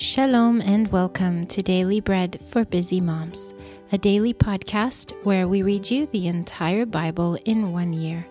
Shalom and welcome to Daily Bread for Busy Moms, a daily podcast where we read you the entire Bible in one year,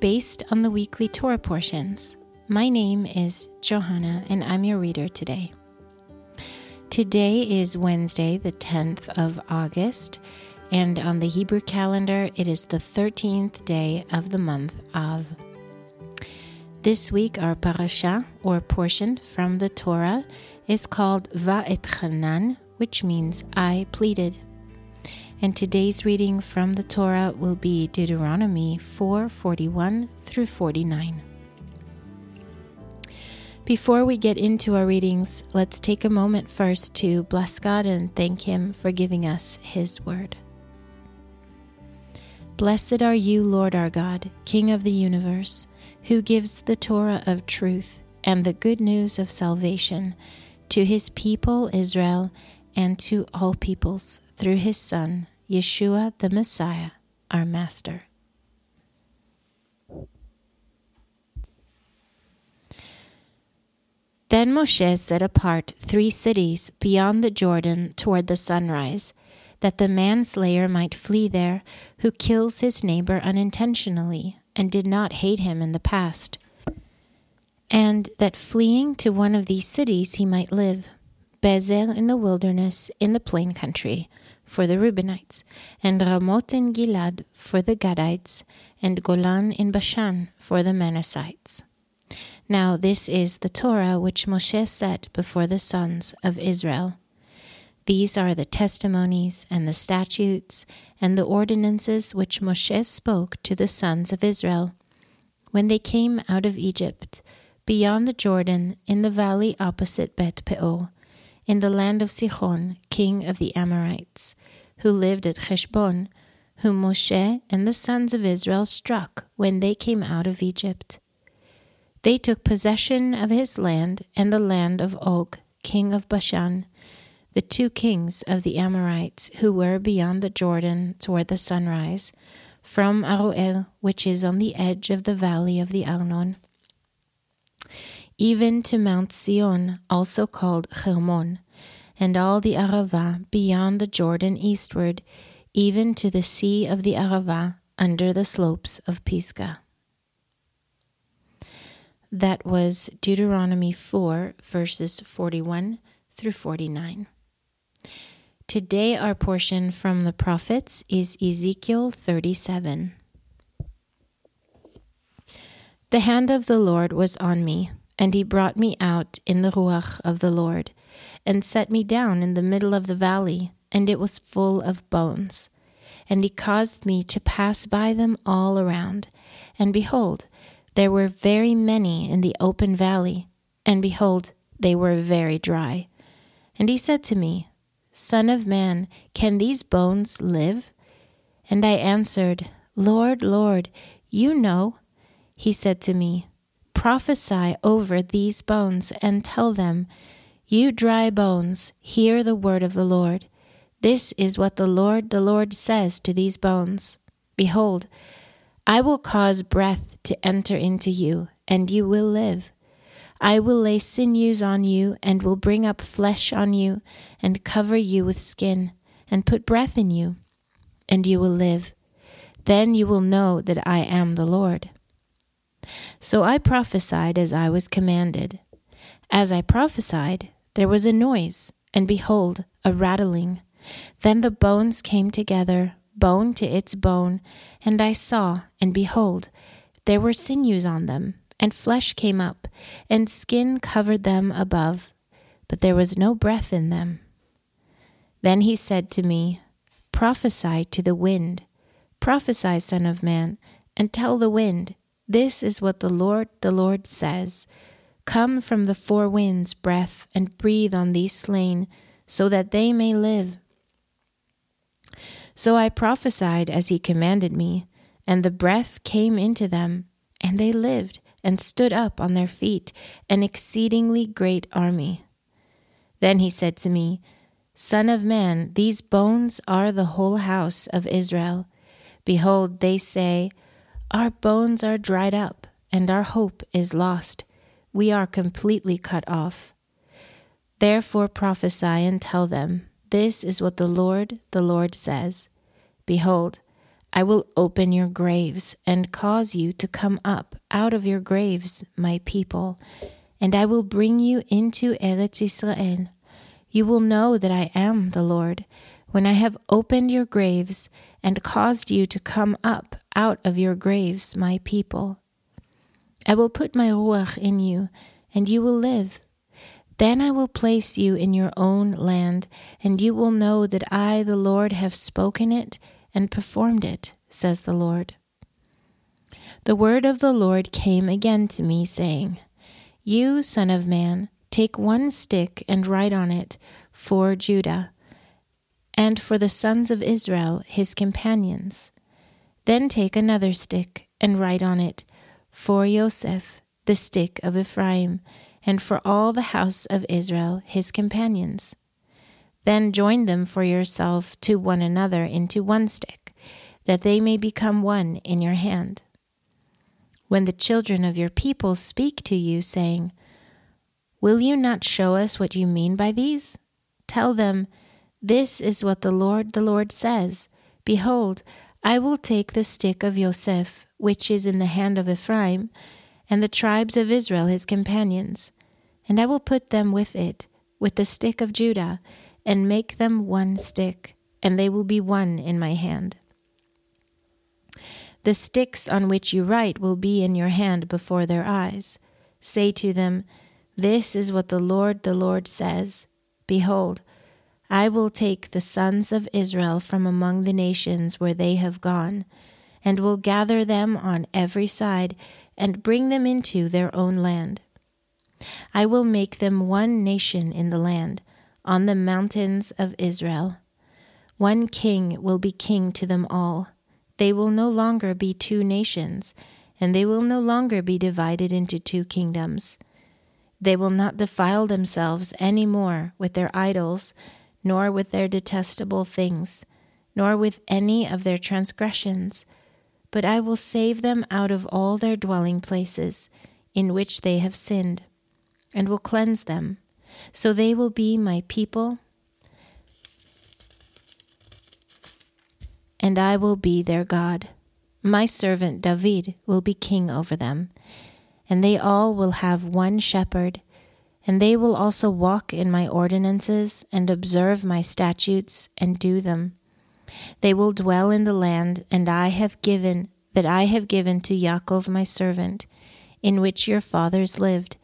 based on the weekly Torah portions. My name is Johanna and I'm your reader today. Today is Wednesday, the 10th of August, and on the Hebrew calendar, it is the 13th day of the month Av. This week, our parasha, or portion from the Torah, is called Va'etchanan, which means I pleaded. And today's reading from the Torah will be Deuteronomy 4:41 through 49. Before we get into our readings, let's take a moment first to bless God and thank Him for giving us His word. Blessed are you, Lord our God, King of the universe, who gives the Torah of truth and the good news of salvation to his people Israel and to all peoples through his Son, Yeshua the Messiah, our Master. Then Moshe set apart three cities beyond the Jordan toward the sunrise, that the manslayer might flee there who kills his neighbor unintentionally and did not hate him in the past and that fleeing to one of these cities he might live. Bezer in the wilderness, in the plain country, for the Reubenites, and Ramoth in Gilad for the Gadites, and Golan in Bashan for the Manassites. Now this is the Torah which Moshe set before the sons of Israel. These are the testimonies and the statutes and the ordinances which Moshe spoke to the sons of Israel when they came out of Egypt beyond the Jordan, in the valley opposite Bet Peor, in the land of Sihon, king of the Amorites, who lived at Heshbon, whom Moshe and the sons of Israel struck when they came out of Egypt. They took possession of his land and the land of Og, king of Bashan, the two kings of the Amorites who were beyond the Jordan toward the sunrise, from Aroer, which is on the edge of the valley of the Arnon even to Mount Sion, also called Hermon, and all the Arava beyond the Jordan eastward, even to the sea of the Arava under the slopes of Pisgah. That was Deuteronomy 4, verses 41 through 49. Today, our portion from the prophets is Ezekiel 37. The hand of the Lord was on me and he brought me out in the Ruach of the Lord, and set me down in the middle of the valley, and it was full of bones. And he caused me to pass by them all around. And behold, there were very many in the open valley, and behold, they were very dry. And he said to me, Son of man, can these bones live? And I answered, Lord, Lord, you know. He said to me, Prophesy over these bones and tell them, You dry bones, hear the word of the Lord. This is what the Lord, the Lord says to these bones Behold, I will cause breath to enter into you, and you will live. I will lay sinews on you, and will bring up flesh on you, and cover you with skin, and put breath in you, and you will live. Then you will know that I am the Lord. So I prophesied as I was commanded. As I prophesied, there was a noise, and behold, a rattling. Then the bones came together, bone to its bone, and I saw, and behold, there were sinews on them, and flesh came up, and skin covered them above, but there was no breath in them. Then he said to me, Prophesy to the wind, prophesy, Son of Man, and tell the wind, this is what the Lord, the Lord says Come from the four winds, breath, and breathe on these slain, so that they may live. So I prophesied as he commanded me, and the breath came into them, and they lived and stood up on their feet, an exceedingly great army. Then he said to me, Son of man, these bones are the whole house of Israel. Behold, they say, our bones are dried up, and our hope is lost. We are completely cut off. Therefore prophesy and tell them, This is what the Lord, the Lord says Behold, I will open your graves and cause you to come up out of your graves, my people, and I will bring you into Eretz Israel. You will know that I am the Lord when I have opened your graves and caused you to come up out of your graves, my people. I will put my Ruach in you, and you will live. Then I will place you in your own land, and you will know that I, the Lord, have spoken it and performed it, says the Lord. The word of the Lord came again to me, saying, You, son of man, take one stick and write on it, for Judah, and for the sons of Israel, his companions. Then take another stick and write on it, for Joseph, the stick of Ephraim, and for all the house of Israel his companions. Then join them for yourself to one another into one stick, that they may become one in your hand. When the children of your people speak to you, saying, Will you not show us what you mean by these? Tell them, This is what the Lord the Lord says Behold, I will take the stick of Joseph, which is in the hand of Ephraim, and the tribes of Israel his companions, and I will put them with it, with the stick of Judah, and make them one stick, and they will be one in my hand. The sticks on which you write will be in your hand before their eyes. Say to them, This is what the Lord the Lord says Behold, I will take the sons of Israel from among the nations where they have gone, and will gather them on every side, and bring them into their own land. I will make them one nation in the land, on the mountains of Israel. One king will be king to them all. They will no longer be two nations, and they will no longer be divided into two kingdoms. They will not defile themselves any more with their idols, nor with their detestable things, nor with any of their transgressions, but I will save them out of all their dwelling places in which they have sinned and will cleanse them. So they will be my people, and I will be their God. My servant David will be king over them, and they all will have one shepherd, and they will also walk in my ordinances and observe my statutes and do them. They will dwell in the land, and I have given that I have given to Yaakov my servant, in which your fathers lived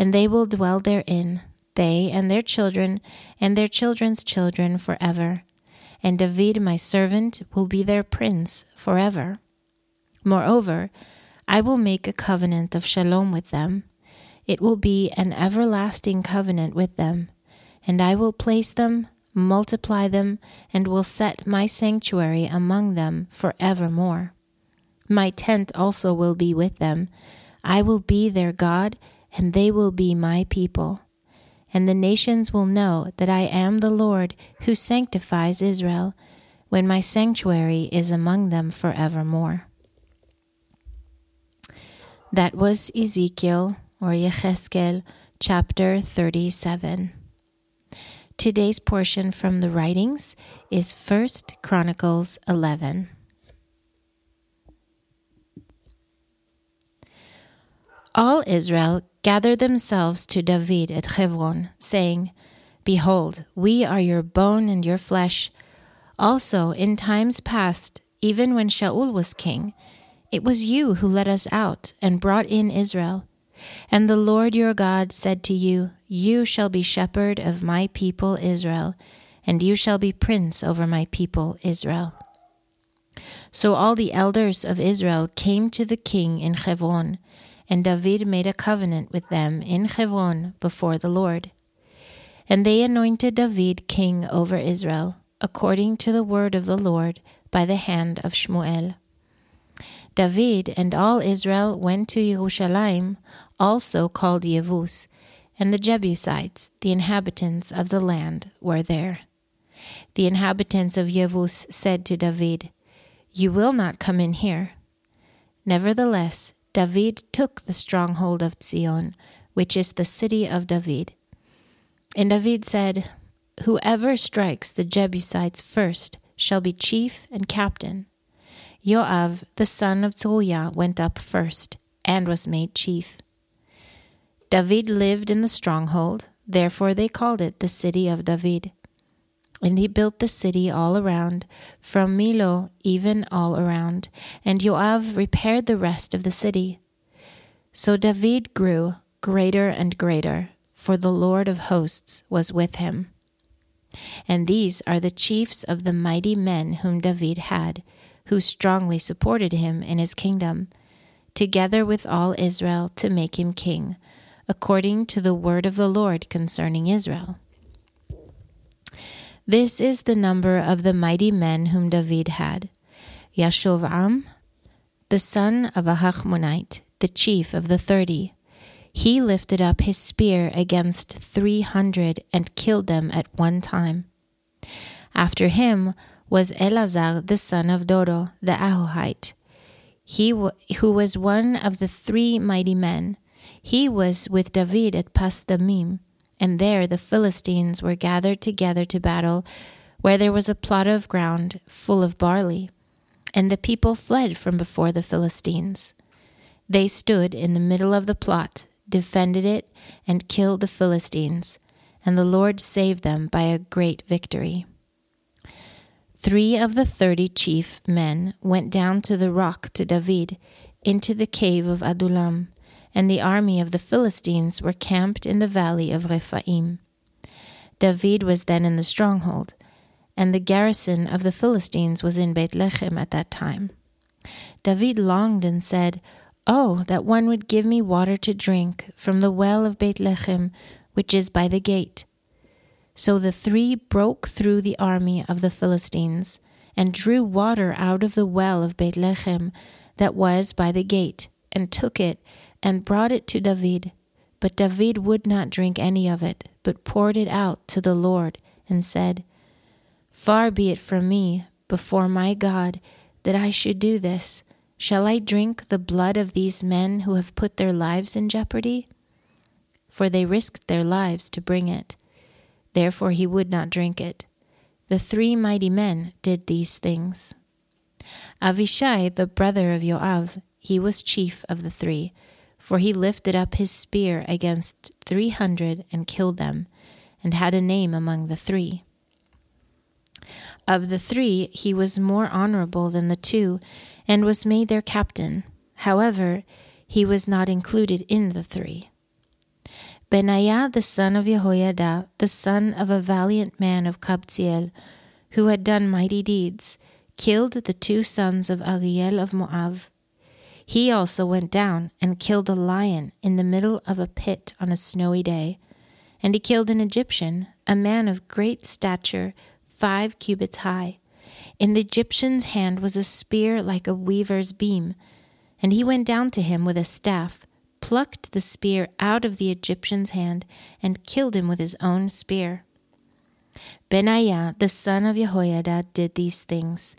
and they will dwell therein, they and their children, and their children's children forever. And David my servant will be their prince forever. Moreover, I will make a covenant of shalom with them. It will be an everlasting covenant with them, and I will place them, multiply them, and will set my sanctuary among them for evermore. My tent also will be with them. I will be their God, and they will be my people. And the nations will know that I am the Lord who sanctifies Israel, when my sanctuary is among them forevermore. That was Ezekiel or Yechezkel chapter 37. Today's portion from the writings is 1 Chronicles 11. All Israel gathered themselves to David at Hebron, saying, Behold, we are your bone and your flesh. Also, in times past, even when Shaul was king, it was you who led us out and brought in Israel. And the Lord your God said to you, You shall be shepherd of my people Israel, and you shall be prince over my people Israel. So all the elders of Israel came to the king in Hebron and David made a covenant with them in Hebron before the Lord. And they anointed David king over Israel, according to the word of the Lord by the hand of Shmuel. David and all Israel went to Jerusalem, also called Yevus, and the Jebusites, the inhabitants of the land, were there. The inhabitants of Yevus said to David, You will not come in here. Nevertheless, David took the stronghold of Zion, which is the city of David. And David said, Whoever strikes the Jebusites first shall be chief and captain. Joab, the son of Zeruiah, went up first and was made chief. David lived in the stronghold, therefore they called it the city of David. And he built the city all around, from Millo even all around, and Joab repaired the rest of the city. So David grew greater and greater, for the Lord of hosts was with him. And these are the chiefs of the mighty men whom David had, who strongly supported him in his kingdom, together with all Israel to make him king, according to the word of the Lord concerning Israel. This is the number of the mighty men whom David had Yashovam, the son of a Hachmonite, the chief of the thirty. He lifted up his spear against three hundred and killed them at one time. After him was Elazar the son of Dodo the Ahohite, he who was one of the three mighty men. He was with David at Pasdamim, and there the Philistines were gathered together to battle, where there was a plot of ground full of barley. And the people fled from before the Philistines. They stood in the middle of the plot defended it, and killed the Philistines, and the Lord saved them by a great victory. Three of the thirty chief men went down to the rock to David, into the cave of Adullam, and the army of the Philistines were camped in the valley of Rephaim. David was then in the stronghold, and the garrison of the Philistines was in Bethlehem at that time. David longed and said, Oh, that one would give me water to drink from the well of Bethlehem, which is by the gate. So the three broke through the army of the Philistines, and drew water out of the well of Bethlehem that was by the gate, and took it, and brought it to David. But David would not drink any of it, but poured it out to the Lord, and said, Far be it from me, before my God, that I should do this. Shall I drink the blood of these men who have put their lives in jeopardy? For they risked their lives to bring it. Therefore he would not drink it. The three mighty men did these things. Avishai, the brother of Joab, he was chief of the three, for he lifted up his spear against three hundred and killed them, and had a name among the three. Of the three, he was more honorable than the two and was made their captain. However, he was not included in the three. Benaiah the son of Jehoiada, the son of a valiant man of Kabziel, who had done mighty deeds, killed the two sons of Ariel of Moab. He also went down and killed a lion in the middle of a pit on a snowy day. And he killed an Egyptian, a man of great stature, five cubits high. In the Egyptian's hand was a spear like a weaver's beam, and he went down to him with a staff, plucked the spear out of the Egyptian's hand, and killed him with his own spear. Benaiah, the son of Jehoiada, did these things,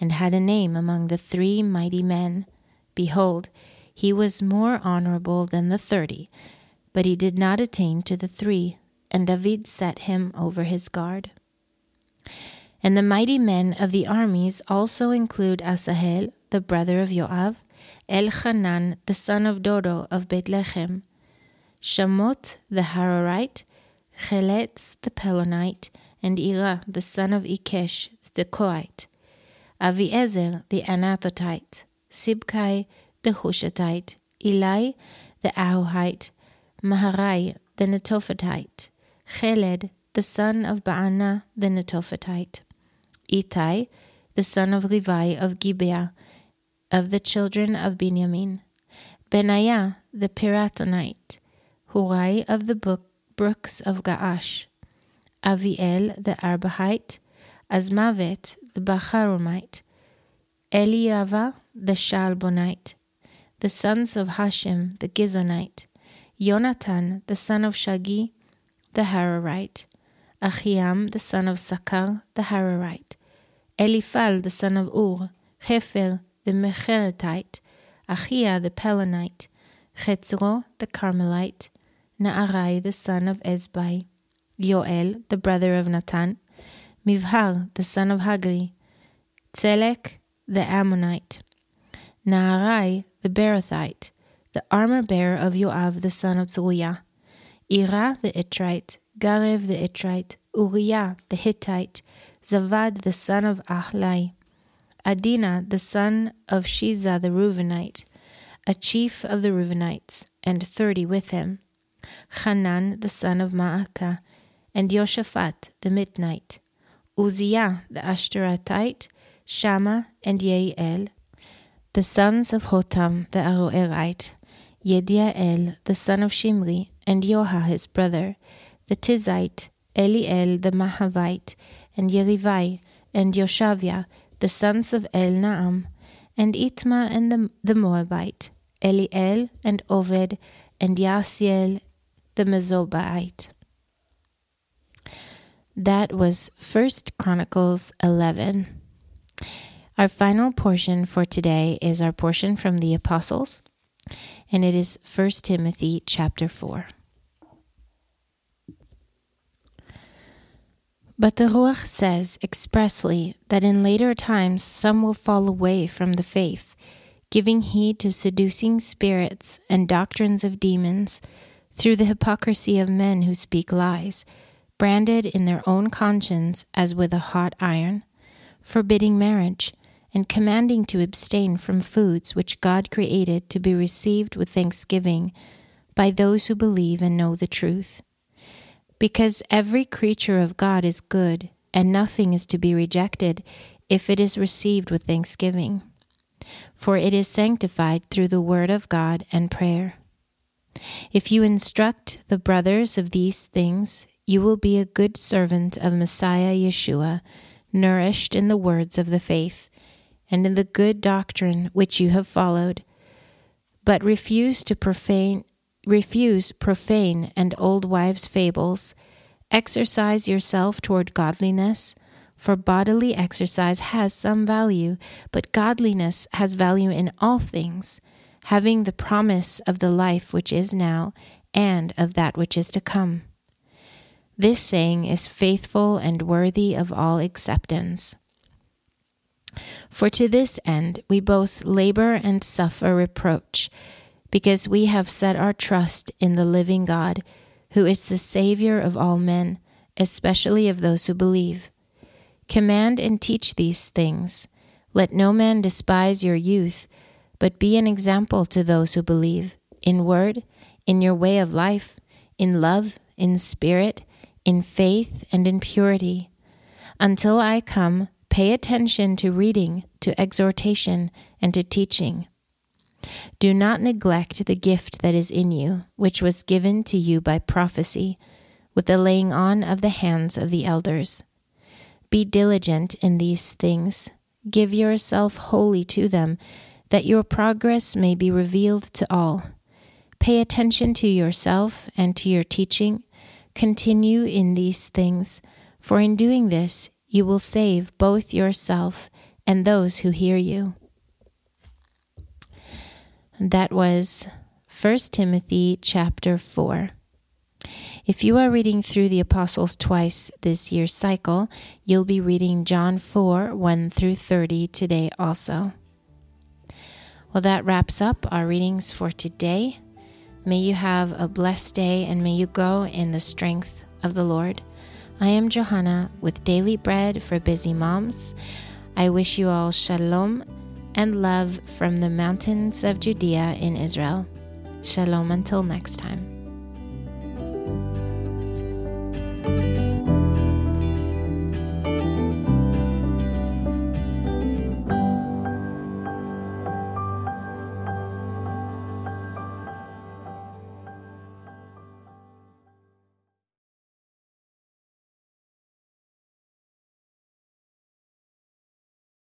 and had a name among the three mighty men. Behold, he was more honorable than the thirty, but he did not attain to the three, and David set him over his guard. And the mighty men of the armies also include Asahel, the brother of Joab, Elchanan, the son of Dodo of Bethlehem, Shamot, the Hararite, Cheletz, the Pelonite, and Ira, the son of Ikesh, the Koite, Aviezer, the Anathotite, Sibkai, the Hushatite, Eli, the Ahohite, Maharai, the Netophatite, Cheled, the son of Baana, the Netophatite, Itai the son of Levi of Gibeah, of the children of Benjamin, Benaiah the Piratonite, Hurai of the brooks of Gaash, Aviel the Arbahite, Azmavet the Bacharomite, Eliava the Shalbonite, the sons of Hashem the Gizonite, Jonathan the son of Shagi the Hararite, Achiam the son of Sakar the Hararite, Eliphal the son of Ur, Hefer the Mecheratite, Achia the Pelonite, Chetzro the Carmelite, Naarai the son of Ezbai, Yoel, the brother of Natan, Mivhar, the son of Hagri, Tzelek, the Ammonite, Naarai, the Berothite, the armor bearer of Joab, the son of Zeruiah, Ira, the Itrite, Garev, the Itrite, Uriah, the Hittite, Zavad, the son of Ahlai, Adina, the son of Shiza, the Reubenite, a chief of the Reubenites, and thirty with him, Hanan, the son of Maacah, and Yoshaphat, the Mitnite, Uzziah, the Ashtaratite, Shammah, and Yeiel, the sons of Hotam, the Aroerite, Yediael, the son of Shimri, and Yoha, his brother, the Tizite, Eliel, the Mahavite, and Yerivai, and Yoshavia, the sons of El Naam, and Itma and the, the Moabite, Eliel and Oved, and Yasiel, the Mezobaite. That was First Chronicles 11. Our final portion for today is our portion from the Apostles, and it is 1 Timothy chapter 4. But the Ruach says expressly that in later times some will fall away from the faith, giving heed to seducing spirits and doctrines of demons, through the hypocrisy of men who speak lies, branded in their own conscience as with a hot iron, forbidding marriage, and commanding to abstain from foods which God created to be received with thanksgiving by those who believe and know the truth because every creature of God is good, and nothing is to be rejected if it is received with thanksgiving, for it is sanctified through the word of God and prayer. If you instruct the brothers of these things, you will be a good servant of Messiah Yeshua, nourished in the words of the faith, and in the good doctrine which you have followed. But refuse to profane refuse profane and old wives' fables. Exercise yourself toward godliness, for bodily exercise has some value, but godliness has value in all things, having the promise of the life which is now and of that which is to come. This saying is faithful and worthy of all acceptance. For to this end we both labor and suffer reproach because we have set our trust in the living God, who is the Savior of all men, especially of those who believe. Command and teach these things. Let no man despise your youth, but be an example to those who believe, in word, in your way of life, in love, in spirit, in faith, and in purity. Until I come, pay attention to reading, to exhortation, and to teaching. Do not neglect the gift that is in you, which was given to you by prophecy, with the laying on of the hands of the elders. Be diligent in these things, give yourself wholly to them, that your progress may be revealed to all. Pay attention to yourself and to your teaching. Continue in these things, for in doing this you will save both yourself and those who hear you. That was 1 Timothy chapter 4. If you are reading through the Apostles twice this year's cycle, you'll be reading John 4 1 through 30 today also. Well, that wraps up our readings for today. May you have a blessed day and may you go in the strength of the Lord. I am Johanna with Daily Bread for Busy Moms. I wish you all shalom and love from the mountains of Judea in Israel. Shalom until next time.